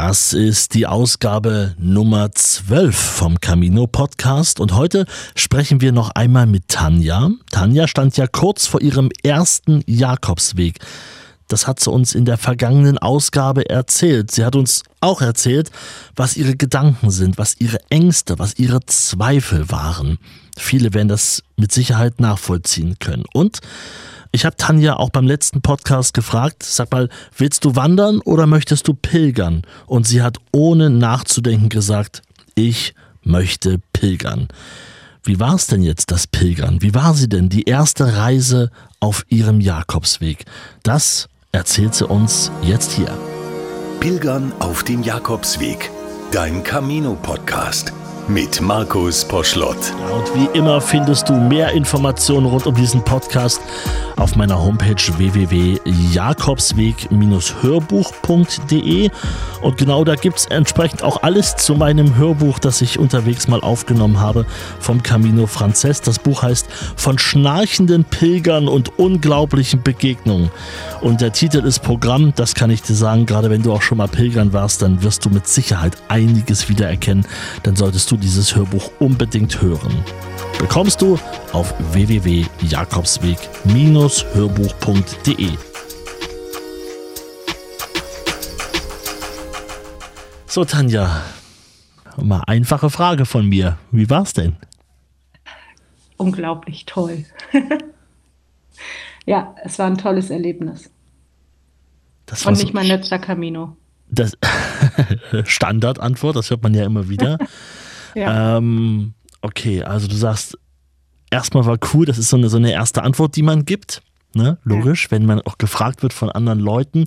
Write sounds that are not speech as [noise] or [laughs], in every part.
Das ist die Ausgabe Nummer 12 vom Camino Podcast und heute sprechen wir noch einmal mit Tanja. Tanja stand ja kurz vor ihrem ersten Jakobsweg. Das hat sie uns in der vergangenen Ausgabe erzählt. Sie hat uns auch erzählt, was ihre Gedanken sind, was ihre Ängste, was ihre Zweifel waren. Viele werden das mit Sicherheit nachvollziehen können. Und ich habe Tanja auch beim letzten Podcast gefragt, sag mal, willst du wandern oder möchtest du pilgern? Und sie hat ohne nachzudenken gesagt, ich möchte pilgern. Wie war es denn jetzt, das Pilgern? Wie war sie denn, die erste Reise auf ihrem Jakobsweg? Das erzählt sie uns jetzt hier. Pilgern auf dem Jakobsweg, dein Camino-Podcast mit Markus Poschlott. Und wie immer findest du mehr Informationen rund um diesen Podcast auf meiner Homepage www.jakobsweg-hörbuch.de und genau da gibt es entsprechend auch alles zu meinem Hörbuch, das ich unterwegs mal aufgenommen habe vom Camino Frances. Das Buch heißt Von schnarchenden Pilgern und unglaublichen Begegnungen. Und der Titel ist Programm, das kann ich dir sagen, gerade wenn du auch schon mal pilgern warst, dann wirst du mit Sicherheit einiges wiedererkennen. Dann solltest du dieses Hörbuch unbedingt hören. Bekommst du auf www.jakobsweg-hörbuch.de. So, Tanja, mal einfache Frage von mir. Wie war's denn? Unglaublich toll. [laughs] ja, es war ein tolles Erlebnis. Das Und nicht so mein letzter Camino. Das [laughs] Standardantwort, das hört man ja immer wieder. [laughs] ja. Ähm, okay, also du sagst, erstmal war cool, das ist so eine, so eine erste Antwort, die man gibt. Ne? Logisch, ja. wenn man auch gefragt wird von anderen Leuten,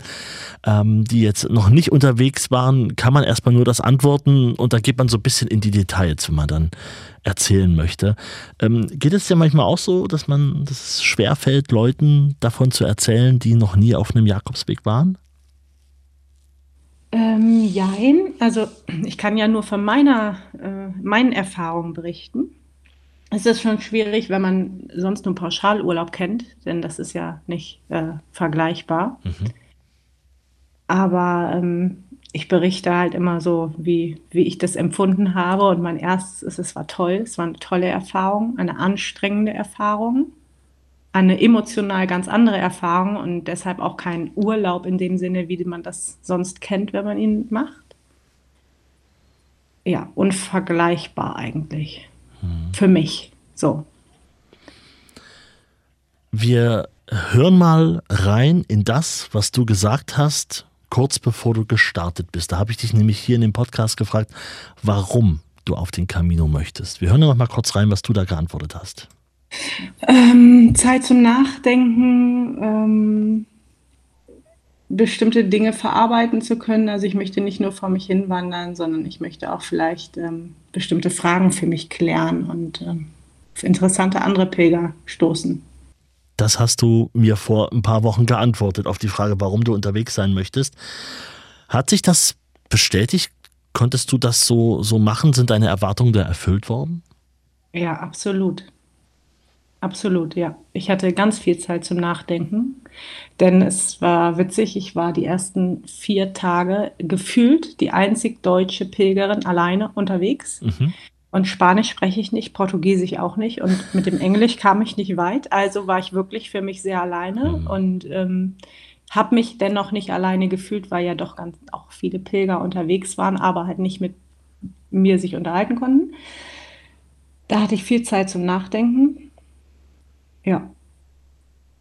ähm, die jetzt noch nicht unterwegs waren, kann man erstmal nur das antworten und da geht man so ein bisschen in die Details, wenn man dann erzählen möchte. Ähm, geht es ja manchmal auch so, dass man, dass es schwerfällt, Leuten davon zu erzählen, die noch nie auf einem Jakobsweg waren? Ähm, jein, also ich kann ja nur von meiner, äh, meinen Erfahrungen berichten es ist schon schwierig, wenn man sonst nur Pauschalurlaub kennt, denn das ist ja nicht äh, vergleichbar. Mhm. Aber ähm, ich berichte halt immer so, wie, wie ich das empfunden habe. Und mein erstes ist, es war toll, es war eine tolle Erfahrung, eine anstrengende Erfahrung, eine emotional ganz andere Erfahrung und deshalb auch kein Urlaub in dem Sinne, wie man das sonst kennt, wenn man ihn macht. Ja, unvergleichbar eigentlich. Für mich. So. Wir hören mal rein in das, was du gesagt hast, kurz bevor du gestartet bist. Da habe ich dich nämlich hier in dem Podcast gefragt, warum du auf den Camino möchtest. Wir hören noch mal kurz rein, was du da geantwortet hast. Ähm, Zeit zum Nachdenken, ähm, bestimmte Dinge verarbeiten zu können. Also ich möchte nicht nur vor mich hinwandern, sondern ich möchte auch vielleicht ähm, bestimmte Fragen für mich klären und ähm, auf interessante andere Pilger stoßen. Das hast du mir vor ein paar Wochen geantwortet auf die Frage, warum du unterwegs sein möchtest. Hat sich das bestätigt? Konntest du das so, so machen? Sind deine Erwartungen da erfüllt worden? Ja, absolut. Absolut, ja. Ich hatte ganz viel Zeit zum Nachdenken, denn es war witzig, ich war die ersten vier Tage gefühlt die einzig deutsche Pilgerin alleine unterwegs. Mhm. Und Spanisch spreche ich nicht, Portugiesisch auch nicht und mit dem Englisch kam ich nicht weit. Also war ich wirklich für mich sehr alleine mhm. und ähm, habe mich dennoch nicht alleine gefühlt, weil ja doch ganz auch viele Pilger unterwegs waren, aber halt nicht mit mir sich unterhalten konnten. Da hatte ich viel Zeit zum Nachdenken ja,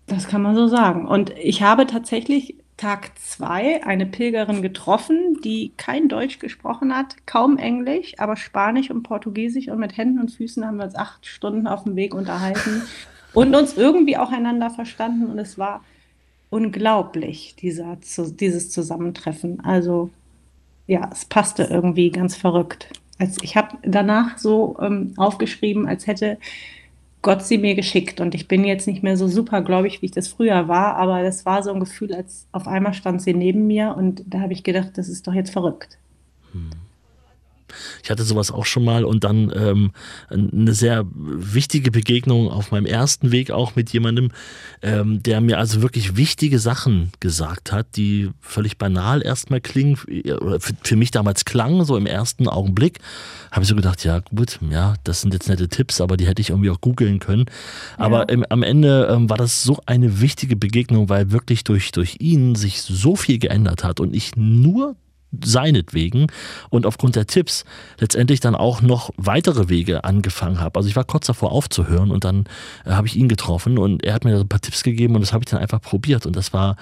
das kann man so sagen. Und ich habe tatsächlich Tag zwei eine Pilgerin getroffen, die kein Deutsch gesprochen hat, kaum Englisch, aber Spanisch und Portugiesisch und mit Händen und Füßen haben wir uns acht Stunden auf dem Weg unterhalten [laughs] und uns irgendwie auch einander verstanden und es war unglaublich, dieser, dieses Zusammentreffen. Also ja, es passte irgendwie ganz verrückt. Als, ich habe danach so ähm, aufgeschrieben, als hätte Gott sie mir geschickt. Und ich bin jetzt nicht mehr so super gläubig, wie ich das früher war, aber das war so ein Gefühl, als auf einmal stand sie neben mir und da habe ich gedacht, das ist doch jetzt verrückt. Hm. Ich hatte sowas auch schon mal und dann ähm, eine sehr wichtige Begegnung auf meinem ersten Weg auch mit jemandem, ähm, der mir also wirklich wichtige Sachen gesagt hat, die völlig banal erstmal klingen, oder für, für mich damals klangen, so im ersten Augenblick. Habe ich so gedacht, ja gut, ja, das sind jetzt nette Tipps, aber die hätte ich irgendwie auch googeln können. Aber ja. im, am Ende ähm, war das so eine wichtige Begegnung, weil wirklich durch, durch ihn sich so viel geändert hat und ich nur seinetwegen und aufgrund der Tipps letztendlich dann auch noch weitere Wege angefangen habe. Also ich war kurz davor aufzuhören und dann äh, habe ich ihn getroffen und er hat mir ein paar Tipps gegeben und das habe ich dann einfach probiert und das war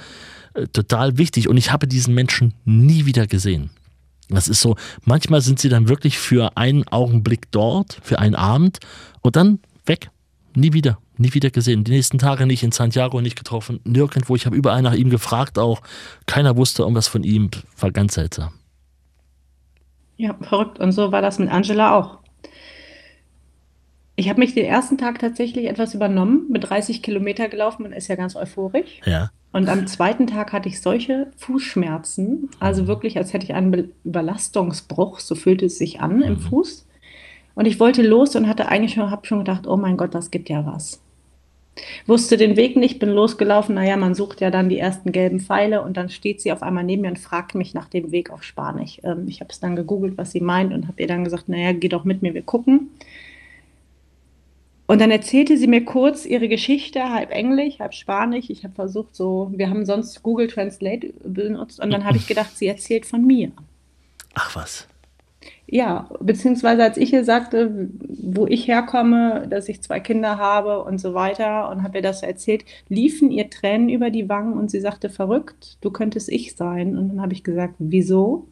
äh, total wichtig und ich habe diesen Menschen nie wieder gesehen. Das ist so, manchmal sind sie dann wirklich für einen Augenblick dort, für einen Abend und dann weg. Nie wieder, nie wieder gesehen. Die nächsten Tage nicht in Santiago nicht getroffen, nirgendwo. Ich habe überall nach ihm gefragt, auch keiner wusste irgendwas von ihm. War ganz seltsam. Ja, verrückt. Und so war das mit Angela auch. Ich habe mich den ersten Tag tatsächlich etwas übernommen, mit 30 Kilometer gelaufen. Man ist ja ganz euphorisch. Ja. Und am zweiten Tag hatte ich solche Fußschmerzen, also wirklich, als hätte ich einen Überlastungsbruch, so fühlte es sich an im mhm. Fuß. Und ich wollte los und hatte eigentlich schon, habe schon gedacht, oh mein Gott, das gibt ja was. Wusste den Weg nicht, bin losgelaufen. Naja, man sucht ja dann die ersten gelben Pfeile und dann steht sie auf einmal neben mir und fragt mich nach dem Weg auf Spanisch. Ähm, ich habe es dann gegoogelt, was sie meint und habe ihr dann gesagt, naja, geh doch mit mir, wir gucken. Und dann erzählte sie mir kurz ihre Geschichte, halb Englisch, halb Spanisch. Ich habe versucht, so, wir haben sonst Google Translate benutzt und dann habe ich gedacht, sie erzählt von mir. Ach was. Ja, beziehungsweise als ich ihr sagte, wo ich herkomme, dass ich zwei Kinder habe und so weiter und habe ihr das erzählt, liefen ihr Tränen über die Wangen und sie sagte, verrückt, du könntest ich sein. Und dann habe ich gesagt, wieso?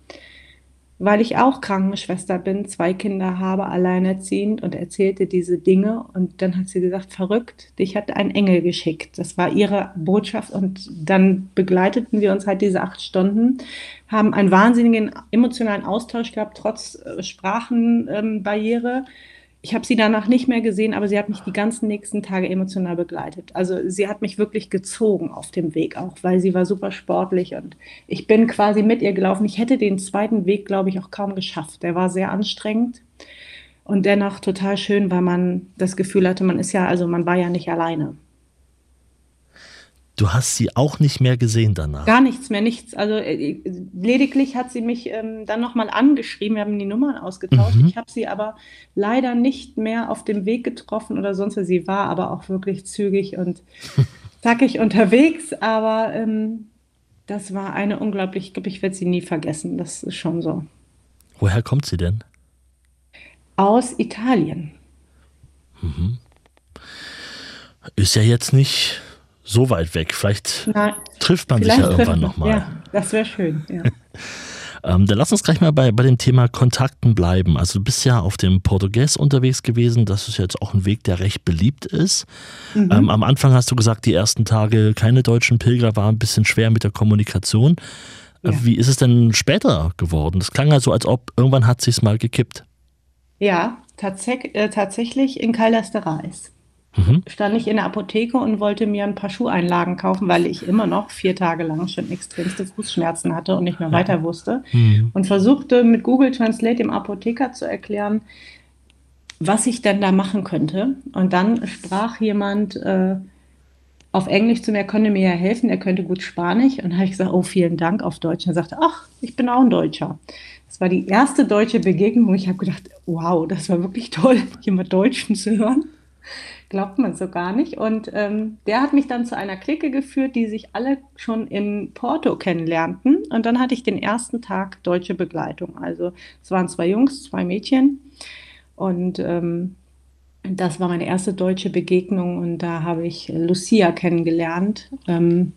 Weil ich auch Krankenschwester bin, zwei Kinder habe, alleinerziehend und erzählte diese Dinge. Und dann hat sie gesagt, verrückt, dich hat ein Engel geschickt. Das war ihre Botschaft. Und dann begleiteten wir uns halt diese acht Stunden, haben einen wahnsinnigen emotionalen Austausch gehabt, trotz äh, Sprachenbarriere. Ähm, ich habe sie danach nicht mehr gesehen, aber sie hat mich die ganzen nächsten Tage emotional begleitet. Also sie hat mich wirklich gezogen auf dem Weg auch, weil sie war super sportlich und ich bin quasi mit ihr gelaufen. Ich hätte den zweiten Weg, glaube ich, auch kaum geschafft. Der war sehr anstrengend und dennoch total schön, weil man das Gefühl hatte, man ist ja, also man war ja nicht alleine. Du hast sie auch nicht mehr gesehen danach? Gar nichts mehr, nichts. Also äh, lediglich hat sie mich ähm, dann nochmal angeschrieben, wir haben die Nummern ausgetauscht. Mhm. Ich habe sie aber leider nicht mehr auf dem Weg getroffen oder sonst. Sie war aber auch wirklich zügig und [laughs] zackig unterwegs, aber ähm, das war eine unglaublich, ich glaube, ich werde sie nie vergessen. Das ist schon so. Woher kommt sie denn? Aus Italien. Mhm. Ist ja jetzt nicht so weit weg. Vielleicht Na, trifft man vielleicht sich ja irgendwann nochmal. Ja, das wäre schön. Ja. [laughs] ähm, dann lass uns gleich mal bei, bei dem Thema Kontakten bleiben. Also du bist ja auf dem Portugies unterwegs gewesen. Das ist jetzt auch ein Weg, der recht beliebt ist. Mhm. Ähm, am Anfang hast du gesagt, die ersten Tage keine deutschen Pilger war ein bisschen schwer mit der Kommunikation. Äh, ja. Wie ist es denn später geworden? Das klang also, als ob irgendwann hat sich mal gekippt. Ja, tats äh, tatsächlich in Caldas de Reis mhm. stand ich in der Apotheke und wollte mir ein paar Schuheinlagen kaufen, weil ich immer noch vier Tage lang schon extremste Fußschmerzen hatte und nicht mehr weiter wusste. Mhm. Und versuchte mit Google Translate dem Apotheker zu erklären, was ich denn da machen könnte. Und dann sprach jemand äh, auf Englisch zu mir, er könnte mir ja helfen, er könnte gut Spanisch. Und dann habe ich gesagt, oh, vielen Dank auf Deutsch. Und er sagte, ach, ich bin auch ein Deutscher. Das war die erste deutsche Begegnung. Ich habe gedacht, wow, das war wirklich toll, jemand Deutschen zu hören glaubt man so gar nicht. Und ähm, der hat mich dann zu einer Clique geführt, die sich alle schon in Porto kennenlernten. Und dann hatte ich den ersten Tag deutsche Begleitung. Also es waren zwei Jungs, zwei Mädchen. Und ähm, das war meine erste deutsche Begegnung. Und da habe ich Lucia kennengelernt. Ähm,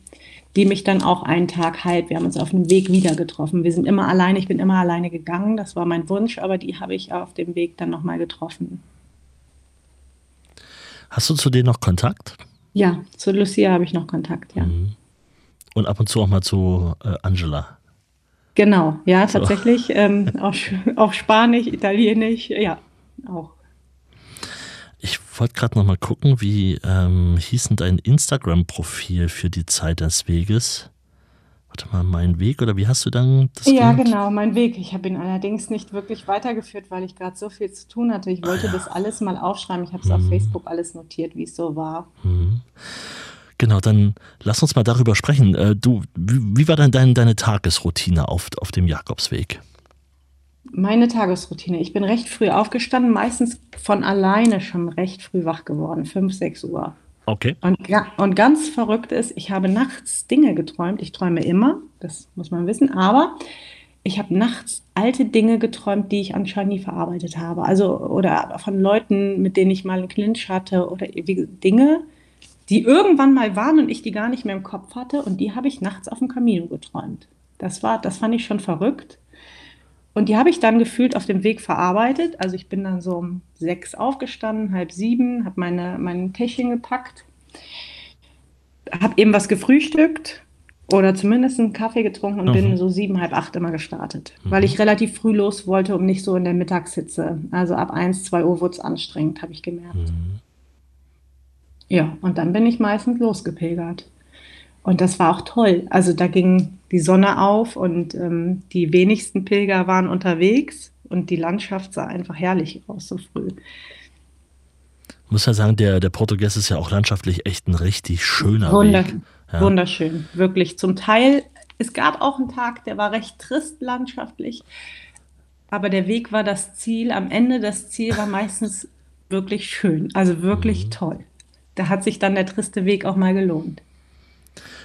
die mich dann auch einen Tag halt, wir haben uns auf dem Weg wieder getroffen. Wir sind immer alleine, ich bin immer alleine gegangen, das war mein Wunsch, aber die habe ich auf dem Weg dann nochmal getroffen. Hast du zu denen noch Kontakt? Ja, zu Lucia habe ich noch Kontakt, ja. Mhm. Und ab und zu auch mal zu äh, Angela. Genau, ja, so. tatsächlich. Ähm, [laughs] auf, auf Spanisch, Italienisch, ja, auch. Ich wollte gerade noch mal gucken, wie ähm, hieß denn dein Instagram-Profil für die Zeit des Weges? Warte mal, mein Weg oder wie hast du dann das Ja, genannt? genau, mein Weg. Ich habe ihn allerdings nicht wirklich weitergeführt, weil ich gerade so viel zu tun hatte. Ich wollte ah, ja. das alles mal aufschreiben. Ich habe es mhm. auf Facebook alles notiert, wie es so war. Mhm. Genau, dann lass uns mal darüber sprechen. Äh, du, wie, war denn dein, deine Tagesroutine auf, auf dem Jakobsweg? Meine Tagesroutine. Ich bin recht früh aufgestanden, meistens von alleine schon recht früh wach geworden, 5, 6 Uhr. Okay. Und, und ganz verrückt ist, ich habe nachts Dinge geträumt. Ich träume immer, das muss man wissen, aber ich habe nachts alte Dinge geträumt, die ich anscheinend nie verarbeitet habe. Also, oder von Leuten, mit denen ich mal einen Clinch hatte oder Dinge, die irgendwann mal waren und ich die gar nicht mehr im Kopf hatte. Und die habe ich nachts auf dem Camino geträumt. Das war, das fand ich schon verrückt. Und die habe ich dann gefühlt auf dem Weg verarbeitet. Also ich bin dann so um sechs aufgestanden, halb sieben, habe meine, mein Täschchen gepackt, habe eben was gefrühstückt oder zumindest einen Kaffee getrunken und mhm. bin so sieben, halb acht immer gestartet, mhm. weil ich relativ früh los wollte, um nicht so in der Mittagshitze. Also ab eins, zwei Uhr wurde es anstrengend, habe ich gemerkt. Mhm. Ja, und dann bin ich meistens losgepilgert. Und das war auch toll. Also da ging die Sonne auf und ähm, die wenigsten Pilger waren unterwegs und die Landschaft sah einfach herrlich aus so früh. Ich muss ja sagen, der, der Portugies ist ja auch landschaftlich echt ein richtig schöner Wunder Weg. Ja. Wunderschön, wirklich. Zum Teil, es gab auch einen Tag, der war recht trist landschaftlich, aber der Weg war das Ziel. Am Ende das Ziel war meistens [laughs] wirklich schön, also wirklich mhm. toll. Da hat sich dann der triste Weg auch mal gelohnt.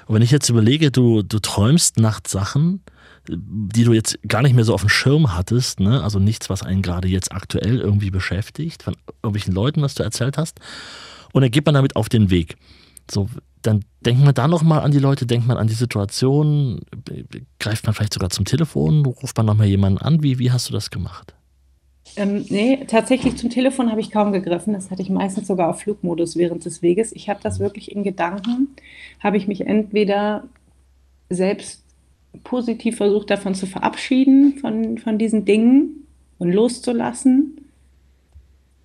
Und wenn ich jetzt überlege, du, du träumst nachts Sachen, die du jetzt gar nicht mehr so auf dem Schirm hattest, ne? also nichts, was einen gerade jetzt aktuell irgendwie beschäftigt, von irgendwelchen Leuten, was du erzählt hast, und dann geht man damit auf den Weg. So, dann denkt man da nochmal an die Leute, denkt man an die Situation, greift man vielleicht sogar zum Telefon, ruft man nochmal jemanden an, wie, wie hast du das gemacht? Ähm, nee, tatsächlich zum Telefon habe ich kaum gegriffen. Das hatte ich meistens sogar auf Flugmodus während des Weges. Ich habe das wirklich in Gedanken, habe ich mich entweder selbst positiv versucht, davon zu verabschieden, von, von diesen Dingen und loszulassen.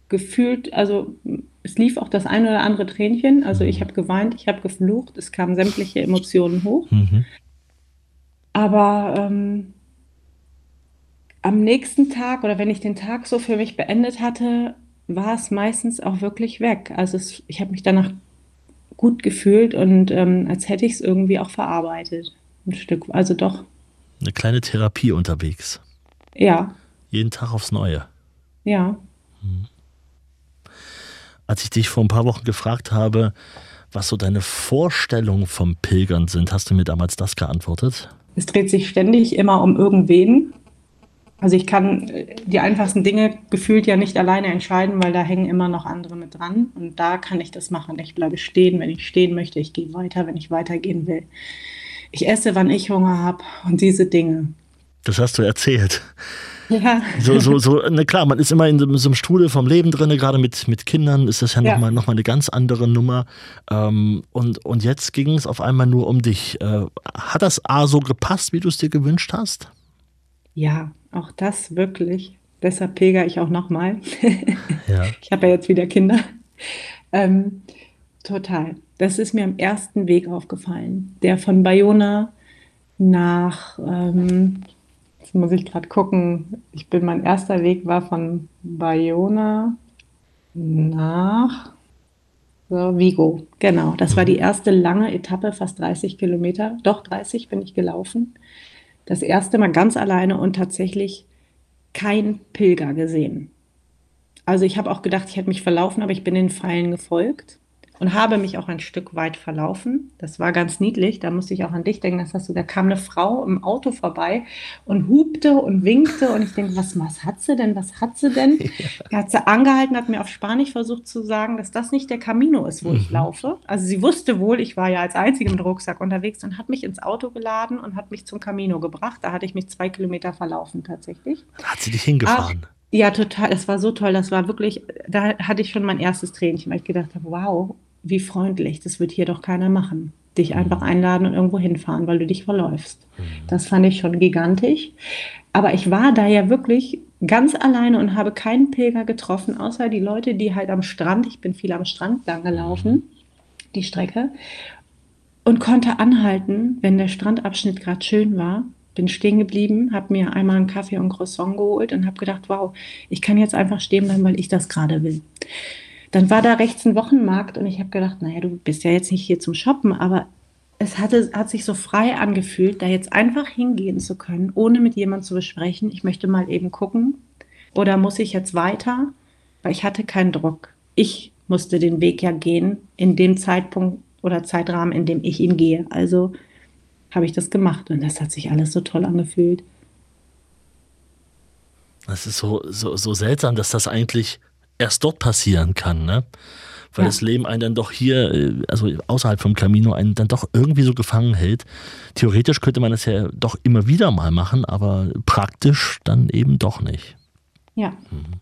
Gefühlt, also es lief auch das ein oder andere Tränchen. Also ich habe geweint, ich habe geflucht, es kamen sämtliche Emotionen hoch. Mhm. Aber ähm, am nächsten Tag oder wenn ich den Tag so für mich beendet hatte, war es meistens auch wirklich weg. Also es, ich habe mich danach gut gefühlt und ähm, als hätte ich es irgendwie auch verarbeitet. Ein Stück, also doch. Eine kleine Therapie unterwegs. Ja. Jeden Tag aufs Neue. Ja. Hm. Als ich dich vor ein paar Wochen gefragt habe, was so deine Vorstellungen vom Pilgern sind, hast du mir damals das geantwortet? Es dreht sich ständig immer um irgendwen. Also ich kann äh, die einfachsten Dinge gefühlt ja nicht alleine entscheiden, weil da hängen immer noch andere mit dran. Und da kann ich das machen. Ich bleibe stehen, wenn ich stehen möchte. Ich gehe weiter, wenn ich weitergehen will. Ich esse, wann ich Hunger habe und diese Dinge. Das hast du erzählt. Ja. So, so, so, na klar, man ist immer in so, so einem Strudel vom Leben drin, gerade mit, mit Kindern ist das ja, ja. nochmal noch mal eine ganz andere Nummer. Ähm, und, und jetzt ging es auf einmal nur um dich. Äh, hat das A so gepasst, wie du es dir gewünscht hast? Ja, auch das wirklich. Deshalb pilger ich auch nochmal. [laughs] ja. Ich habe ja jetzt wieder Kinder. Ähm, total. Das ist mir am ersten Weg aufgefallen. Der von Bayona nach, ähm, jetzt muss ich gerade gucken, ich bin, mein erster Weg war von Bayona nach so, Vigo. Genau, das war die erste lange Etappe, fast 30 Kilometer. Doch, 30 bin ich gelaufen. Das erste Mal ganz alleine und tatsächlich kein Pilger gesehen. Also ich habe auch gedacht, ich hätte mich verlaufen, aber ich bin den Pfeilen gefolgt und habe mich auch ein Stück weit verlaufen. Das war ganz niedlich. Da musste ich auch an dich denken. Das hast du, da kam eine Frau im Auto vorbei und hupte und winkte. Und ich denke, was, was hat sie denn? Was hat sie denn? [laughs] Ja. Hat sie angehalten, hat mir auf Spanisch versucht zu sagen, dass das nicht der Camino ist, wo mhm. ich laufe. Also sie wusste wohl, ich war ja als Einzige mit Rucksack unterwegs und hat mich ins Auto geladen und hat mich zum Camino gebracht. Da hatte ich mich zwei Kilometer verlaufen tatsächlich. Hat sie dich hingefahren? Ach, ja, total. Das war so toll. Das war wirklich, da hatte ich schon mein erstes Tränchen, weil ich gedacht habe, wow, wie freundlich, das wird hier doch keiner machen. Dich mhm. einfach einladen und irgendwo hinfahren, weil du dich verläufst. Mhm. Das fand ich schon gigantisch. Aber ich war da ja wirklich ganz alleine und habe keinen Pilger getroffen, außer die Leute, die halt am Strand, ich bin viel am Strand lang gelaufen, mhm. die Strecke. und konnte anhalten, wenn der Strandabschnitt gerade schön war. Bin stehen geblieben, habe mir einmal einen Kaffee und Croissant geholt und habe gedacht, wow, ich kann jetzt einfach stehen bleiben, weil ich das gerade will. Dann war da rechts ein Wochenmarkt und ich habe gedacht, naja, du bist ja jetzt nicht hier zum Shoppen, aber es hatte, hat sich so frei angefühlt, da jetzt einfach hingehen zu können, ohne mit jemandem zu besprechen, ich möchte mal eben gucken oder muss ich jetzt weiter, weil ich hatte keinen Druck. Ich musste den Weg ja gehen in dem Zeitpunkt oder Zeitrahmen, in dem ich ihn gehe. Also habe ich das gemacht und das hat sich alles so toll angefühlt. Das ist so, so, so seltsam, dass das eigentlich erst dort passieren kann, ne? Weil ja. das Leben einen dann doch hier, äh, also außerhalb vom Camino, einen dann doch irgendwie so gefangen hält. Theoretisch könnte man das ja doch immer wieder mal machen, aber praktisch dann eben doch nicht. Ja. Mhm.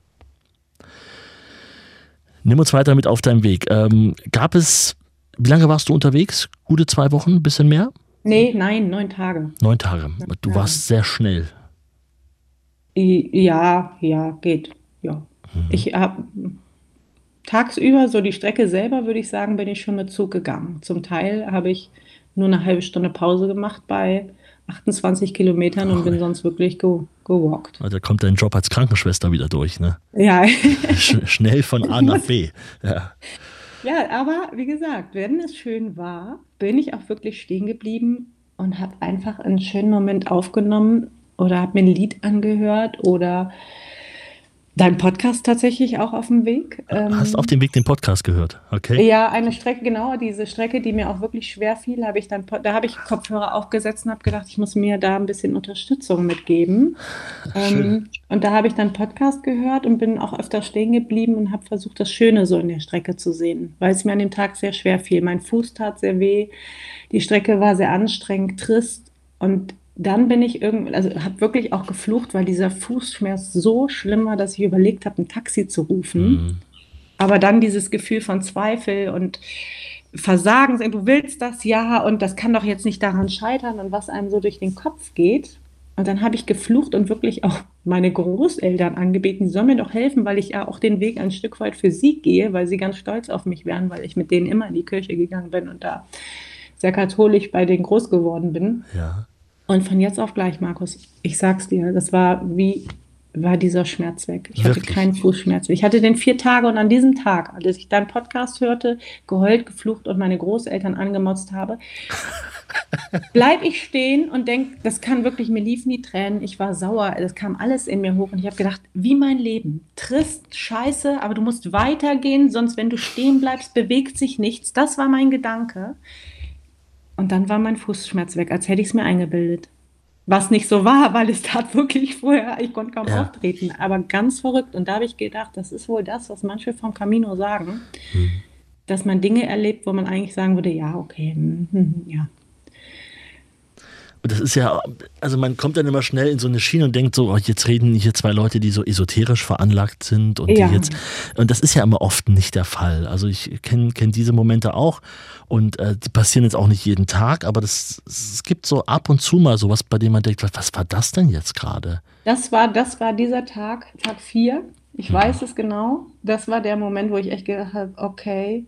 Nimm uns weiter mit auf deinem Weg. Ähm, gab es, wie lange warst du unterwegs? Gute zwei Wochen, ein bisschen mehr? Nee, nein, neun Tage. Neun Tage. Du warst sehr schnell. Ja, ja, geht. Mhm. Ich habe tagsüber, so die Strecke selber, würde ich sagen, bin ich schon mit Zug gegangen. Zum Teil habe ich nur eine halbe Stunde Pause gemacht bei 28 Kilometern und bin sonst wirklich ge gewalkt. Also da kommt dein Job als Krankenschwester wieder durch, ne? Ja. [laughs] [laughs] Sch schnell von A nach B. Ja. ja, aber wie gesagt, wenn es schön war, bin ich auch wirklich stehen geblieben und habe einfach einen schönen Moment aufgenommen oder habe mir ein Lied angehört oder Dein Podcast tatsächlich auch auf dem Weg? Hast ähm, auf dem Weg den Podcast gehört, okay? Ja, eine Strecke, genau, diese Strecke, die mir auch wirklich schwer fiel, habe ich dann, da habe ich Kopfhörer aufgesetzt und habe gedacht, ich muss mir da ein bisschen Unterstützung mitgeben. [laughs] Ähm, und da habe ich dann Podcast gehört und bin auch öfter stehen geblieben und habe versucht, das Schöne so in der Strecke zu sehen, weil es mir an dem Tag sehr schwer fiel. Mein Fuß tat sehr weh, die Strecke war sehr anstrengend, trist und dann bin ich irgendwie, also habe wirklich auch geflucht, weil dieser Fußschmerz so schlimm war, dass ich überlegt habe, ein Taxi zu rufen. Mhm. Aber dann dieses Gefühl von Zweifel und Versagen, du willst das ja und das kann doch jetzt nicht daran scheitern und was einem so durch den Kopf geht. Und dann habe ich geflucht und wirklich auch meine Großeltern angebeten, die sollen mir doch helfen, weil ich ja auch den Weg ein Stück weit für sie gehe, weil sie ganz stolz auf mich wären, weil ich mit denen immer in die Kirche gegangen bin und da sehr katholisch bei denen groß geworden bin. Ja. Und von jetzt auf gleich, Markus, ich sag's dir, das war wie war dieser Schmerz weg. Ich Wirklich? hatte keinen Fußschmerz. Ich hatte den vier Tage und an diesem Tag, als ich deinen Podcast hörte, geheult, geflucht und meine Großeltern angemotzt habe, [laughs] bleib ich stehen und denk, das kann wirklich, mir liefen die Tränen, ich war sauer, das kam alles in mir hoch und ich habe gedacht, wie mein Leben, trist, scheiße, aber du musst weitergehen, sonst wenn du stehen bleibst, bewegt sich nichts. Das war mein Gedanke. Und dann war mein Fußschmerz weg, als hätte ich es mir eingebildet. Was nicht so war, [laughs] weil es tat wirklich vorher, ich konnte kaum ja. auftreten. Aber ganz verrückt. Und da habe ich gedacht, das ist wohl das, was manche vom Camino sagen, mhm. dass man Dinge erlebt, wo man eigentlich sagen würde, ja, okay, mh, hm, hm, ja, und das ist ja, also man kommt dann immer schnell in so eine Schiene und denkt so, oh, jetzt reden hier zwei Leute, die so esoterisch veranlagt sind und ja. die jetzt, und das ist ja immer oft nicht der Fall. Also ich kenne kenn diese Momente auch und äh, die passieren jetzt auch nicht jeden Tag, aber das, es gibt so ab und zu mal sowas, bei dem man denkt, was war das denn jetzt gerade? Das war, das war dieser Tag, Tag 4. Ich mhm. weiß es genau. Das war der Moment, wo ich echt gedacht habe, okay,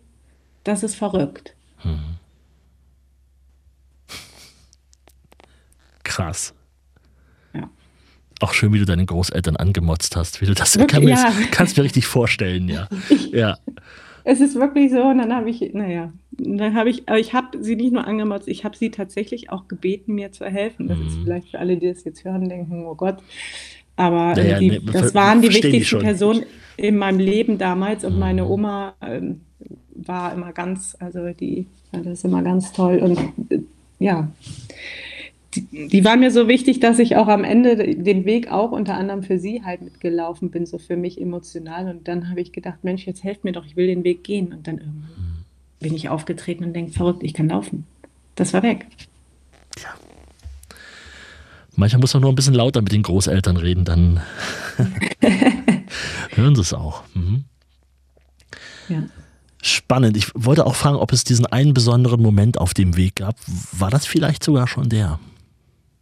das ist verrückt. Mhm. Krass. Ja. Auch schön, wie du deine Großeltern angemotzt hast, wie du das wirklich, kann mir ja. [laughs] kannst mir richtig vorstellen, ja. ja. Es ist wirklich so, und dann habe ich, naja, dann habe ich, aber ich habe sie nicht nur angemotzt, ich habe sie tatsächlich auch gebeten, mir zu helfen. Das mhm. ist vielleicht für alle, die das jetzt hören, denken, oh Gott. Aber naja, die, nee, das waren die wichtigsten Personen in meinem Leben damals und mhm. meine Oma ähm, war immer ganz, also die, das ist immer ganz toll und äh, ja die, die war mir so wichtig, dass ich auch am Ende den Weg auch unter anderem für sie halt mitgelaufen bin, so für mich emotional. Und dann habe ich gedacht, Mensch, jetzt helft mir doch, ich will den Weg gehen. Und dann irgendwann mhm. bin ich aufgetreten und denke, verrückt, ich kann laufen. Das war weg. Ja. Manchmal muss man nur ein bisschen lauter mit den Großeltern reden, dann [laughs] hören sie es auch. Mhm. Ja. Spannend. Ich wollte auch fragen, ob es diesen einen besonderen Moment auf dem Weg gab. War das vielleicht sogar schon der?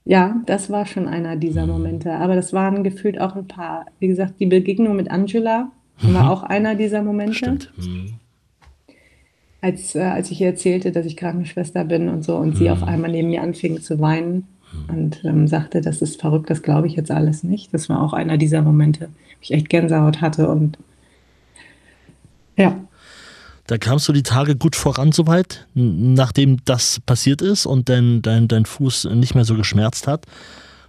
Ja, das war schon einer dieser Momente. Aber das waren gefühlt auch ein paar. Wie gesagt, die Begegnung mit Angela mhm. war auch einer dieser Momente. Mhm. als, äh, als ich ihr erzählte, dass ich Krankenschwester bin und so und mhm. sie auf einmal neben mir anfing zu weinen mhm. und ähm, sagte, das ist verrückt, das glaube ich jetzt alles nicht. Das war auch einer dieser Momente, wo ich echt Gänsehaut hatte und ja. Da kamst du die Tage gut voran soweit, nachdem das passiert ist und dein, dein, dein Fuß nicht mehr so geschmerzt hat.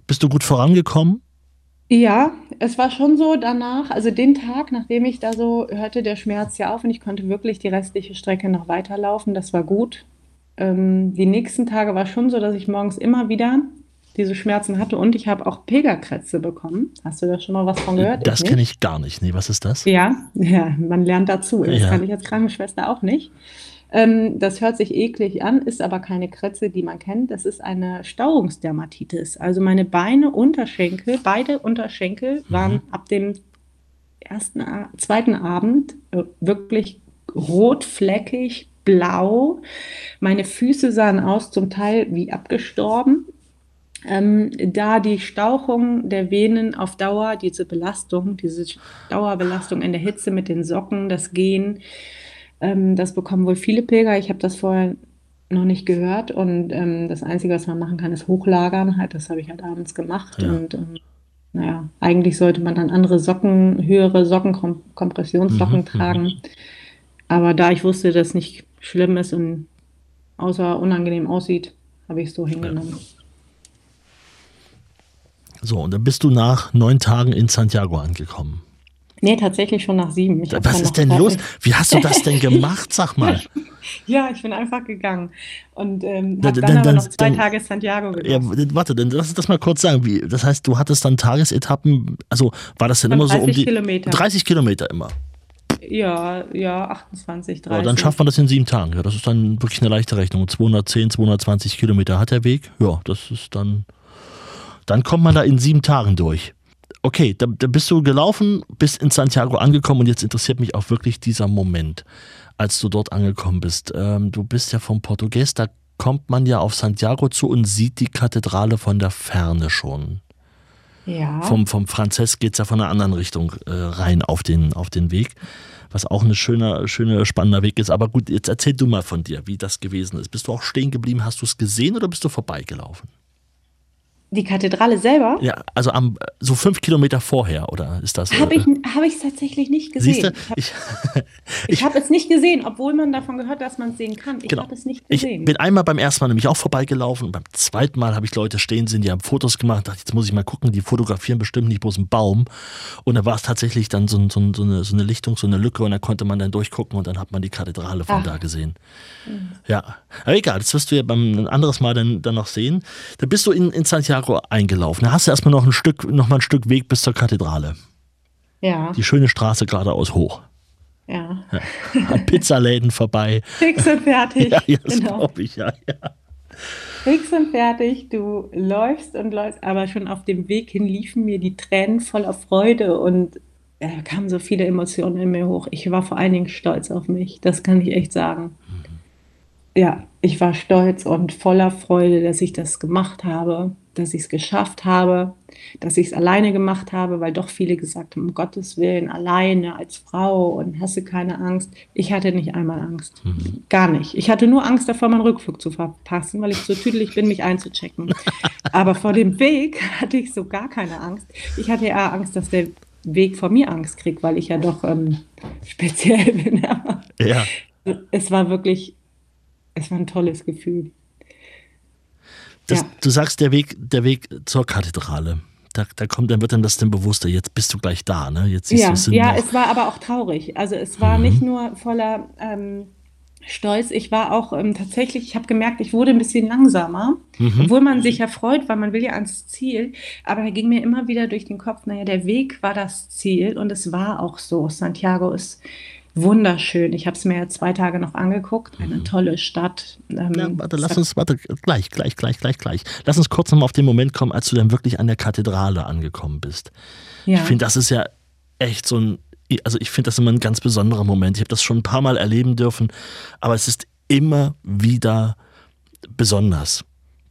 Bist du gut vorangekommen? Ja, es war schon so danach, also den Tag, nachdem ich da so hörte der Schmerz ja auf und ich konnte wirklich die restliche Strecke noch weiterlaufen, das war gut. Ähm, die nächsten Tage war schon so, dass ich morgens immer wieder diese Schmerzen hatte und ich habe auch Pilgerkrätze bekommen. Hast du da schon mal was von gehört? Das kenne ich gar nicht. Nee, was ist das? Ja, [laughs] ja, man lernt dazu. Das ja. kann ich als Krankenschwester auch nicht. Ähm, das hört sich eklig an, ist aber keine Krätze, die man kennt. Das ist eine Stauungsdermatitis. Also meine Beine, Unterschenkel, beide Unterschenkel mhm. waren ab dem ersten, zweiten Abend äh, wirklich rotfleckig, blau. Meine Füße sahen aus zum Teil wie abgestorben. Ähm, da die Stauchung der Venen auf Dauer, diese Belastung, diese Dauerbelastung in der Hitze mit den Socken, das Gehen, ähm, das bekommen wohl viele Pilger. Ich habe das vorher noch nicht gehört und ähm, das Einzige, was man machen kann, ist hochlagern. Halt, das habe ich halt abends gemacht ja. und ähm, naja, eigentlich sollte man dann andere Socken, höhere Socken, Kom Kompressionssocken mhm, tragen. Mhm. Aber da ich wusste, dass es nicht schlimm ist und außer unangenehm aussieht, habe ich es so hingenommen. Ja. So, und dann bist du nach neun Tagen in Santiago angekommen. Nee, tatsächlich schon nach sieben. Ich Was ist denn los? Wie hast du das denn gemacht, sag mal? [laughs] ja, ich bin einfach gegangen und ähm, habe dann, dann, aber noch zwei dann, Tage Santiago genossen. Ja, warte, dann lass uns das mal kurz sagen. Wie, das heißt, du hattest dann Tagesetappen, also war das denn immer so um die Kilometer. 30 Kilometer immer? Ja, ja, 28, 30. Ja, dann schafft man das in sieben Tagen. Ja, das ist dann wirklich eine leichte Rechnung. 210, 220 Kilometer hat der Weg. Ja, das ist dann, dann kommt man da in sieben Tagen durch okay, da, da, bist du gelaufen, bist in Santiago angekommen und jetzt interessiert mich auch wirklich dieser Moment, als du dort angekommen bist. Ähm, du bist ja vom Portugies, da kommt man ja auf Santiago zu und sieht die Kathedrale von der Ferne schon. Ja. Vom, vom Franzess geht es ja von einer anderen Richtung äh, rein auf den, auf den Weg, was auch ein schöner, schöner, spannender Weg ist. Aber gut, jetzt erzähl du mal von dir, wie das gewesen ist. Bist du auch stehen geblieben? Hast du es gesehen oder bist du vorbeigelaufen? Die Kathedrale selber? Ja, also am, so fünf Kilometer vorher, oder ist das? Habe ich hab ich tatsächlich nicht gesehen. Siehste? Ich, [laughs] ich, ich habe es nicht gesehen, obwohl man davon gehört, dass man es sehen kann. Ich genau. habe es nicht gesehen. Ich bin einmal beim ersten Mal nämlich auch vorbeigelaufen. Beim zweiten Mal habe ich Leute stehen sehen, die haben Fotos gemacht. Dachte, jetzt muss ich mal gucken, die fotografieren bestimmt nicht bloß einen Baum. Und da war es tatsächlich dann so, so, so, eine, so, eine, Lichtung, so eine Lücke und da konnte man dann durchgucken und dann hat man die Kathedrale von Ach. da gesehen. Mhm. Ja, aber egal, das wirst du ja beim ein anderes Mal dann, dann noch sehen. Da bist du in, in Santiago eingelaufen gelaufen. Da hast du erstmal noch ein Stück, noch mal ein Stück Weg bis zur Kathedrale. Ja. Die schöne Straße geradeaus hoch. Ja. ja. An [laughs] Pizzaläden vorbei. Fix und fertig. [laughs] Ja, ja das genau. glaube ich, ja, ja. Fix und fertig, du läufst und läufst, aber schon auf dem Weg hin liefen mir die Tränen voller Freude und äh, kamen so viele Emotionen in mir hoch. Ich war vor allen Dingen stolz auf mich, das kann ich echt sagen. Mhm. Ja, ich war stolz und voller Freude, dass ich das gemacht habe dass ich es geschafft habe, dass ich es alleine gemacht habe, weil doch viele gesagt haben, um Gottes Willen, alleine als Frau und hast du keine Angst. Ich hatte nicht einmal Angst. Mhm. Gar nicht. Ich hatte nur Angst davor, meinen Rückflug zu verpassen, weil ich so tüdelig bin, mich einzuchecken. Aber vor dem Weg hatte ich so gar keine Angst. Ich hatte eher Angst, dass der Weg vor mir Angst kriegt, weil ich ja doch ähm, speziell bin. [laughs] ja. Es war wirklich, es war ein tolles Gefühl. Das, ja. Du sagst, der Weg, der Weg zur Kathedrale. Da, da, kommt, dann wird dann das denn bewusster, jetzt bist du gleich da, ne? Jetzt ja, ja es war aber auch traurig. Also es war mhm. nicht nur voller ähm, Stolz, ich war auch ähm, tatsächlich, ich habe gemerkt, ich wurde ein bisschen langsamer, mhm. obwohl man sich ja freut, weil man will ja ans Ziel. Aber da ging mir immer wieder durch den Kopf, naja, der Weg war das Ziel und es war auch so. Santiago ist wunderschön. Ich habe es mir ja zwei Tage noch angeguckt. Eine mhm. tolle Stadt. Ähm, ja, warte, lass uns, warte, gleich, gleich, gleich, gleich, gleich. Lass uns kurz nochmal auf den Moment kommen, als du dann wirklich an der Kathedrale angekommen bist. Ja. Ich finde, das ist ja echt so ein, also ich finde das immer ein ganz besonderer Moment. Ich habe das schon ein paar Mal erleben dürfen, aber es ist immer wieder besonders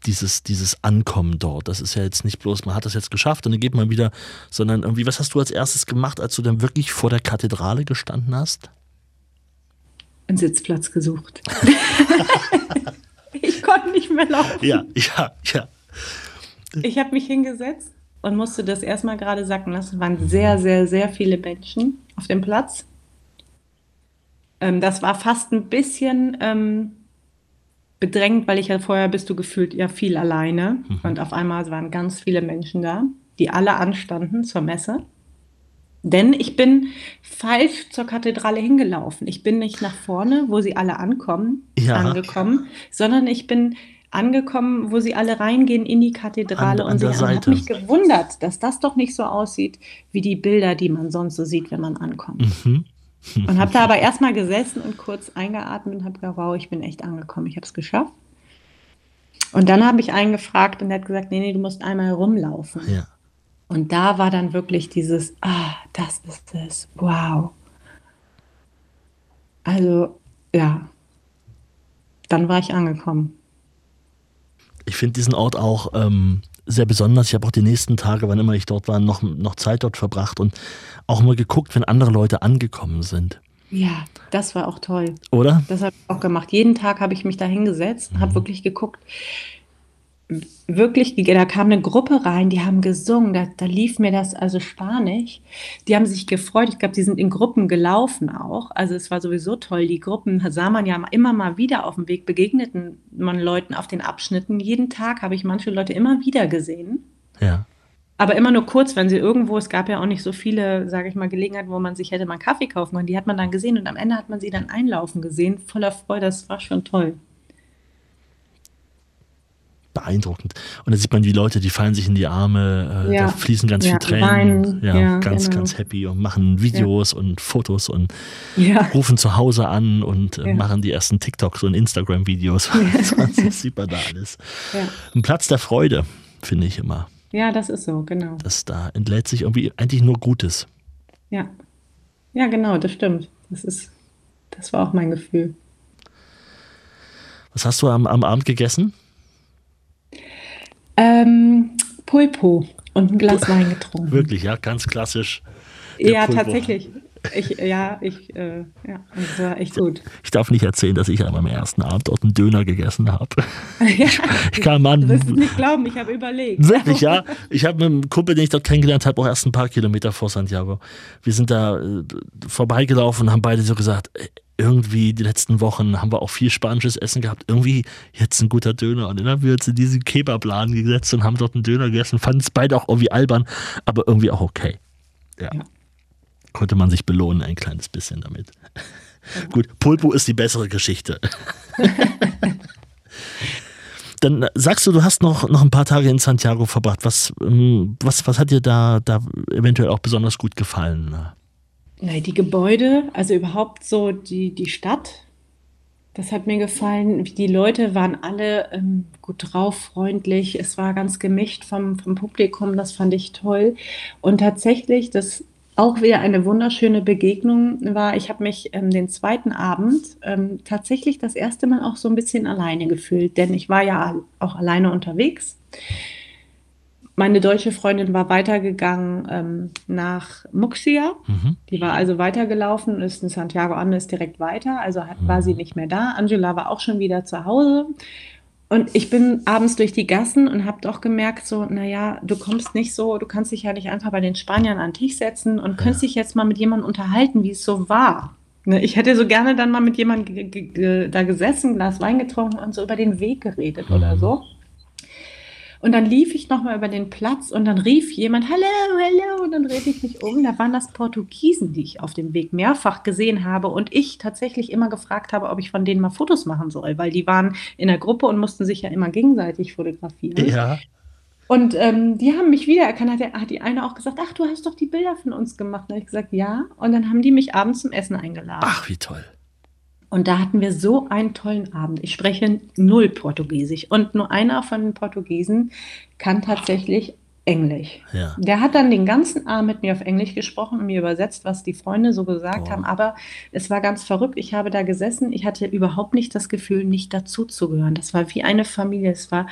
dieses, dieses Ankommen dort. Das ist ja jetzt nicht bloß, man hat das jetzt geschafft und dann geht man wieder, sondern irgendwie, was hast du als erstes gemacht, als du dann wirklich vor der Kathedrale gestanden hast? Einen Sitzplatz gesucht. [laughs] ich konnte nicht mehr laufen. Ja, ja, ja. Ich habe mich hingesetzt und musste das erstmal gerade sacken lassen. Es waren sehr, sehr, sehr viele Menschen auf dem Platz. Ähm, das war fast ein bisschen ähm, bedrängt, weil ich ja vorher bist du gefühlt ja viel alleine. Mhm. Und auf einmal waren ganz viele Menschen da, die alle anstanden zur Messe. Denn ich bin falsch zur Kathedrale hingelaufen. Ich bin nicht nach vorne, wo sie alle ankommen, ja. angekommen, sondern ich bin angekommen, wo sie alle reingehen in die Kathedrale an, an und sie haben mich gewundert, dass das doch nicht so aussieht wie die Bilder, die man sonst so sieht, wenn man ankommt. Mhm. Und habe da aber erstmal gesessen und kurz eingeatmet und habe gedacht, wow, ich bin echt angekommen, ich habe es geschafft. Und dann habe ich einen gefragt und der hat gesagt, nee, nee, du musst einmal rumlaufen. Ja. Und da war dann wirklich dieses, ah, das ist es, wow. Also, ja, dann war ich angekommen. Ich finde diesen Ort auch ähm, sehr besonders. Ich habe auch die nächsten Tage, wann immer ich dort war, noch, noch Zeit dort verbracht und auch mal geguckt, wenn andere Leute angekommen sind. Ja, das war auch toll. Oder? Das habe ich auch gemacht. Jeden Tag habe ich mich da hingesetzt und mhm. habe wirklich geguckt, wirklich, da kam eine Gruppe rein, die haben gesungen, da, da lief mir das also Spanisch. Die haben sich gefreut. Ich glaube, die sind in Gruppen gelaufen auch. Also es war sowieso toll. Die Gruppen sah man ja immer mal wieder auf dem Weg, begegneten man Leuten auf den Abschnitten. Jeden Tag habe ich manche Leute immer wieder gesehen. Ja. Aber immer nur kurz, wenn sie irgendwo, es gab ja auch nicht so viele, sage ich mal, Gelegenheiten, wo man sich hätte mal einen Kaffee kaufen können. Die hat man dann gesehen und am Ende hat man sie dann einlaufen gesehen, voller Freude. Das war schon toll beeindruckend. Und da sieht man die Leute, die fallen sich in die Arme, äh, ja. da fließen ganz ja, viel Tränen. Ja, ja, ganz, genau. ganz happy und machen Videos und Fotos und rufen zu Hause an und äh, machen die ersten TikToks und Instagram-Videos. [laughs] das sieht man da alles. Ein Platz der Freude, finde ich immer. Ja, das ist so, genau. Das da entlädt sich irgendwie eigentlich nur Gutes. Ja. Ja, genau, das stimmt. Das ist, das war auch mein Gefühl. Was hast du am, am Abend gegessen? Ähm, Pulpo und ein Glas Wein getrunken. Wirklich, ja, ganz klassisch. Ja, Pulpo. tatsächlich. Ich, ja, ich, äh, ja, das war echt gut. Ich darf nicht erzählen, dass ich an meinem ersten Abend dort einen Döner gegessen habe. [laughs] Ja, ich kam an. Du wirst es nicht glauben, ich habe überlegt. Wirklich, ja. [laughs] Ich habe mit einem Kumpel, den ich dort kennengelernt habe, auch erst ein paar Kilometer vor Santiago. Wir sind da äh, vorbeigelaufen und haben beide so gesagt, irgendwie die letzten Wochen haben wir auch viel spanisches Essen gehabt. Irgendwie jetzt ein guter Döner. Und dann haben wir uns in diesen Kebabladen gesetzt und haben dort einen Döner gegessen. Fanden es beide auch irgendwie albern, aber irgendwie auch okay. Ja. ja. Konnte man sich belohnen ein kleines bisschen damit. Ja. [laughs] Gut, Pulpo ist die bessere Geschichte. [laughs] Dann sagst du, du hast noch, noch ein paar Tage in Santiago verbracht. Was, ähm, was, was hat dir da, da eventuell auch besonders gut gefallen? Nein, die Gebäude, also überhaupt so die, die Stadt, das hat mir gefallen. Die Leute waren alle ähm, gut drauf, freundlich. Es war ganz gemischt vom, vom Publikum, das fand ich toll. Und tatsächlich, das auch wieder eine wunderschöne Begegnung war, ich habe mich ähm, den zweiten Abend ähm, tatsächlich das erste Mal auch so ein bisschen alleine gefühlt, denn ich war ja auch alleine unterwegs. Meine deutsche Freundin war weitergegangen ähm, nach Muxia. Mhm. Die war also weitergelaufen, ist in Santiago Andes direkt weiter, also hat, mhm. war sie nicht mehr da. Angela war auch schon wieder zu Hause. Und ich bin abends durch die Gassen und habe doch gemerkt, so, naja, du kommst nicht so, du kannst dich ja nicht einfach bei den Spaniern an den Tisch setzen und ja. könntest dich jetzt mal mit jemandem unterhalten, wie es so war. Ne, ich hätte so gerne dann mal mit jemandem da gesessen, Glas Wein getrunken und so über den Weg geredet mhm. oder so. Und dann lief ich nochmal über den Platz und dann rief jemand, hallo, hallo, und dann drehte ich mich um. Da waren das Portugiesen, die ich auf dem Weg mehrfach gesehen habe und ich tatsächlich immer gefragt habe, ob ich von denen mal Fotos machen soll, weil die waren in der Gruppe und mussten sich ja immer gegenseitig fotografieren. Ja. Und ähm, die haben mich wiedererkannt, hat, der, hat die eine auch gesagt, ach, du hast doch die Bilder von uns gemacht. Da habe ich gesagt, ja. Und dann haben die mich abends zum Essen eingeladen. Ach, wie toll. Und da hatten wir so einen tollen Abend. Ich spreche null Portugiesisch und nur einer von den Portugiesen kann tatsächlich Englisch. Ja. Der hat dann den ganzen Abend mit mir auf Englisch gesprochen und mir übersetzt, was die Freunde so gesagt oh. haben. Aber es war ganz verrückt. Ich habe da gesessen. Ich hatte überhaupt nicht das Gefühl, nicht dazuzugehören. Das war wie eine Familie. Es war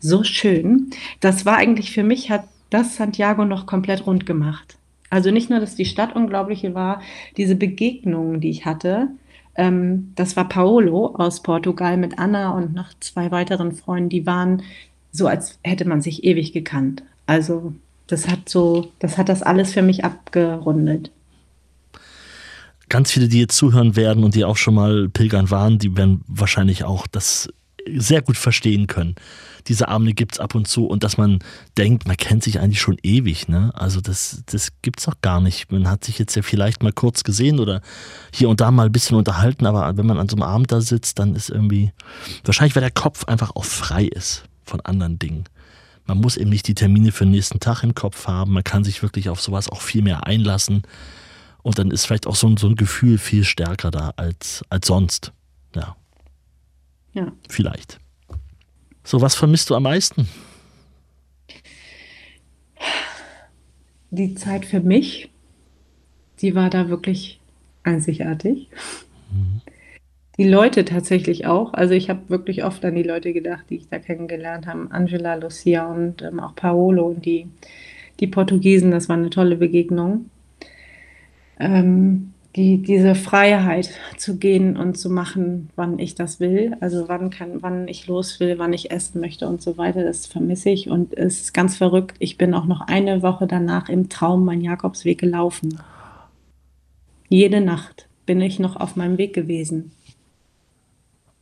so schön. Das war eigentlich für mich, hat das Santiago noch komplett rund gemacht. Also nicht nur, dass die Stadt unglaubliche war, diese Begegnungen, die ich hatte, Ähm, das war Paolo aus Portugal mit Anna und noch zwei weiteren Freunden. Die waren so, als hätte man sich ewig gekannt. Also das hat so, das hat das alles für mich abgerundet. Ganz viele, die jetzt zuhören werden und die auch schon mal pilgern waren, die werden wahrscheinlich auch das sehr gut verstehen können. Diese Abende gibt es ab und zu und dass man denkt, man kennt sich eigentlich schon ewig. Ne? Also das, das gibt es auch gar nicht. Man hat sich jetzt ja vielleicht mal kurz gesehen oder hier und da mal ein bisschen unterhalten, aber wenn man an so einem Abend da sitzt, dann ist irgendwie, wahrscheinlich weil der Kopf einfach auch frei ist von anderen Dingen. Man muss eben nicht die Termine für den nächsten Tag im Kopf haben. Man kann sich wirklich auf sowas auch viel mehr einlassen. Und dann ist vielleicht auch so ein, so ein Gefühl viel stärker da als, als sonst. Ja. Ja. Vielleicht. So, was vermisst du am meisten? Die Zeit für mich, die war da wirklich einzigartig. Die Leute tatsächlich auch. Also ich habe wirklich oft an die Leute gedacht, die ich da kennengelernt habe. Angela, Lucia und ähm, auch Paolo und die, die Portugiesen. Das war eine tolle Begegnung. Ähm, die, diese Freiheit zu gehen und zu machen, wann ich das will, also wann kann, wann ich los will, wann ich essen möchte und so weiter, das vermisse ich und es ist ganz verrückt. Ich bin auch noch eine Woche danach im Traum meinen Jakobsweg gelaufen. Jede Nacht bin ich noch auf meinem Weg gewesen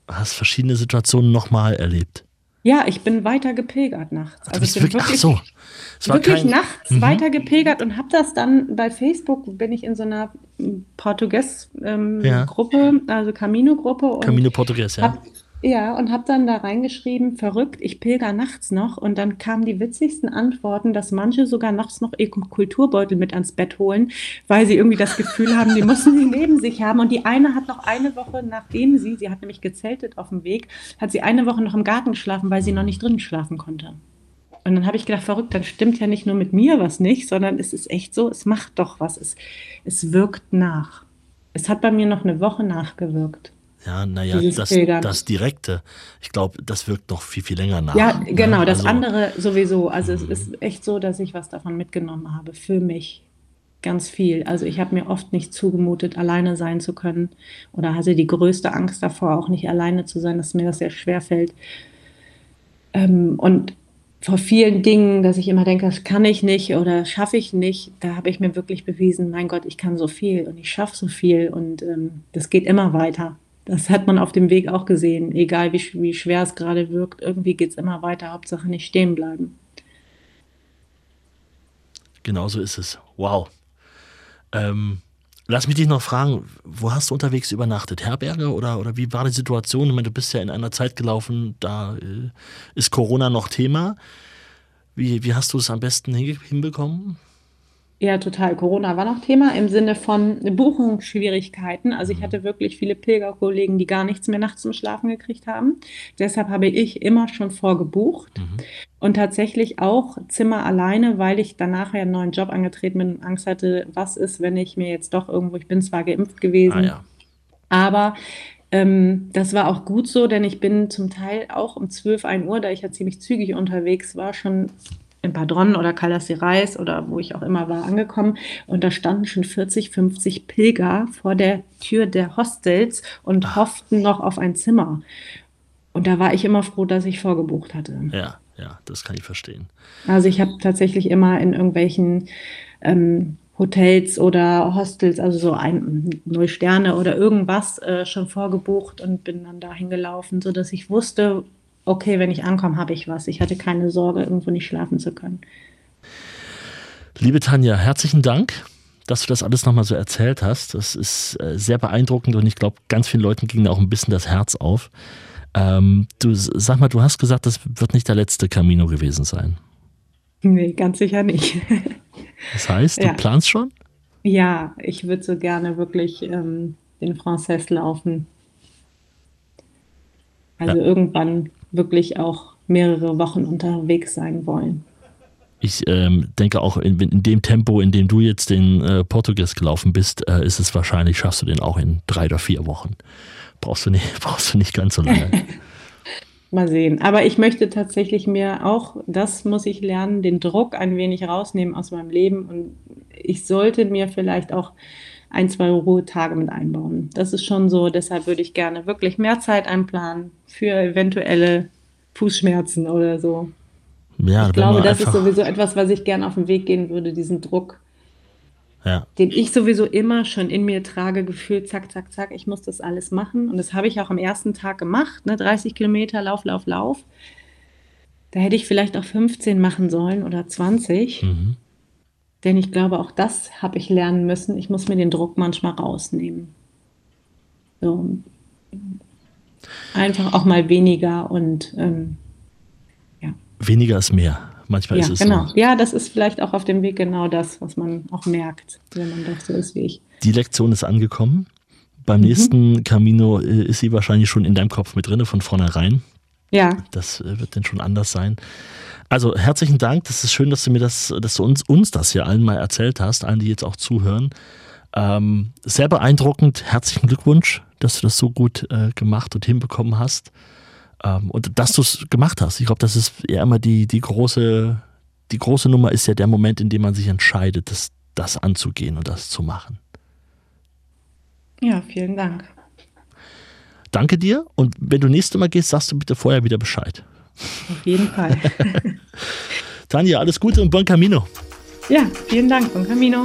hast verschiedene Situationen nochmal erlebt. Ja, ich bin weiter gepilgert nachts. Ach, also ich bin wirklich, wirklich, so. Wirklich kein, nachts mhm. weiter gepilgert und habe das dann bei Facebook, bin ich in so einer Portugues-Gruppe, ähm, ja. also Camino-Gruppe. Camino Portugues, ja. Hab, ja, und habe dann da reingeschrieben, verrückt, ich pilger nachts noch. Und dann kamen die witzigsten Antworten, dass manche sogar nachts noch ihr Kulturbeutel mit ans Bett holen, weil sie irgendwie das Gefühl haben, die müssen sie neben sich haben. Und die eine hat noch eine Woche, nachdem sie, sie hat nämlich gezeltet auf dem Weg, hat sie eine Woche noch im Garten geschlafen, weil sie noch nicht drin schlafen konnte. Und dann habe ich gedacht, verrückt, dann stimmt ja nicht nur mit mir was nicht, sondern es ist echt so, es macht doch was, es, es wirkt nach. Es hat bei mir noch eine Woche nachgewirkt. Ja, naja, das, das Direkte, ich glaube, das wirkt noch viel, viel länger nach. Ja, ne? genau, das also, andere sowieso. Also es ist echt so, dass ich was davon mitgenommen habe, für mich. Ganz viel. Also ich habe mir oft nicht zugemutet, alleine sein zu können oder hatte die größte Angst davor, auch nicht alleine zu sein, dass mir das sehr schwer fällt. Ähm, und vor vielen Dingen, dass ich immer denke, das kann ich nicht oder schaffe ich nicht, da habe ich mir wirklich bewiesen, mein Gott, ich kann so viel und ich schaffe so viel und ähm, das geht immer weiter. Das hat man auf dem Weg auch gesehen. Egal wie, wie schwer es gerade wirkt, irgendwie geht es immer weiter. Hauptsache nicht stehen bleiben. Genau so ist es. Wow. Ähm, lass mich dich noch fragen, wo hast du unterwegs übernachtet? Herberge oder, oder wie war die Situation? Ich meine, du bist ja in einer Zeit gelaufen, da äh, ist Corona noch Thema. Wie, wie hast du es am besten hinbekommen? Ja, total. Corona war noch Thema im Sinne von Buchungsschwierigkeiten. Also ich hatte wirklich viele Pilgerkollegen, die gar nichts mehr nachts zum Schlafen gekriegt haben. Deshalb habe ich immer schon vorgebucht mhm. und tatsächlich auch Zimmer alleine, weil ich danach ja einen neuen Job angetreten bin und Angst hatte, was ist, wenn ich mir jetzt doch irgendwo, ich bin zwar geimpft gewesen, ah, ja. aber ähm, das war auch gut so, denn ich bin zum Teil auch um 12, 1 Uhr, da ich ja ziemlich zügig unterwegs war, schon in Padron oder Caldas oder wo ich auch immer war, angekommen. Und da standen schon 40, 50 Pilger vor der Tür der Hostels und Ach. hofften noch auf ein Zimmer. Und da war ich immer froh, dass ich vorgebucht hatte. Ja, ja, das kann ich verstehen. Also ich habe tatsächlich immer in irgendwelchen ähm, Hotels oder Hostels, also so ein Null Sterne oder irgendwas äh, schon vorgebucht und bin dann dahin gelaufen, sodass ich wusste, okay, wenn ich ankomme, habe ich was. Ich hatte keine Sorge, irgendwo nicht schlafen zu können. Liebe Tanja, herzlichen Dank, dass du das alles nochmal so erzählt hast. Das ist äh, sehr beeindruckend und ich glaube, ganz vielen Leuten ging da auch ein bisschen das Herz auf. Ähm, du sag mal, du hast gesagt, das wird nicht der letzte Camino gewesen sein. Nee, ganz sicher nicht. [laughs] Das heißt, du ja. planst schon? Ja, ich würde so gerne wirklich ähm, den Frances laufen. Also ja. irgendwann wirklich auch mehrere Wochen unterwegs sein wollen. Ich ähm, denke auch in, in, dem Tempo, in dem du jetzt den äh, Portugies gelaufen bist, äh, ist es wahrscheinlich, schaffst du den auch in drei oder vier Wochen. Brauchst du nicht, [laughs] brauchst du nicht ganz so lange. [laughs] Mal sehen. Aber ich möchte tatsächlich mir auch, das muss ich lernen, den Druck ein wenig rausnehmen aus meinem Leben. Und ich sollte mir vielleicht auch ein, zwei Ruhetage mit einbauen. Das ist schon so, deshalb würde ich gerne wirklich mehr Zeit einplanen für eventuelle Fußschmerzen oder so. Ja, ich glaube, das ist sowieso etwas, was ich gerne auf den Weg gehen würde, diesen Druck, ja. den ich sowieso immer schon in mir trage, gefühlt, zack, zack, zack, ich muss das alles machen. Und das habe ich auch am ersten Tag gemacht, ne? 30 Kilometer, Lauf, Lauf, Lauf. Da hätte ich vielleicht auch 15 machen sollen oder 20. Mhm. Denn ich glaube, auch das habe ich lernen müssen. Ich muss mir den Druck manchmal rausnehmen. So. Einfach auch mal weniger und ähm, ja. Weniger ist mehr. Manchmal ja, ist es genau. So. Ja, das ist vielleicht auch auf dem Weg genau das, was man auch merkt, wenn man doch so ist wie ich. Die Lektion ist angekommen. Beim mhm. nächsten Camino äh, ist sie wahrscheinlich schon in deinem Kopf mit drin, von vornherein. Ja. Das äh, wird dann schon anders sein. Also herzlichen Dank. Das ist schön, dass du mir das, dass du uns, uns das hier allen mal erzählt hast, allen, die jetzt auch zuhören. Ähm, sehr beeindruckend. Herzlichen Glückwunsch, dass du das so gut äh, gemacht und hinbekommen hast. Ähm, und dass du es gemacht hast. Ich glaube, das ist ja immer die, die große, die große Nummer ist ja der Moment, in dem man sich entscheidet, das, das anzugehen und das zu machen. Ja, vielen Dank. Danke dir und wenn du nächstes Mal gehst, sagst du bitte vorher wieder Bescheid. Auf jeden Fall. [laughs] Tanja, alles Gute und Bon Camino. Ja, vielen Dank, Bon Camino.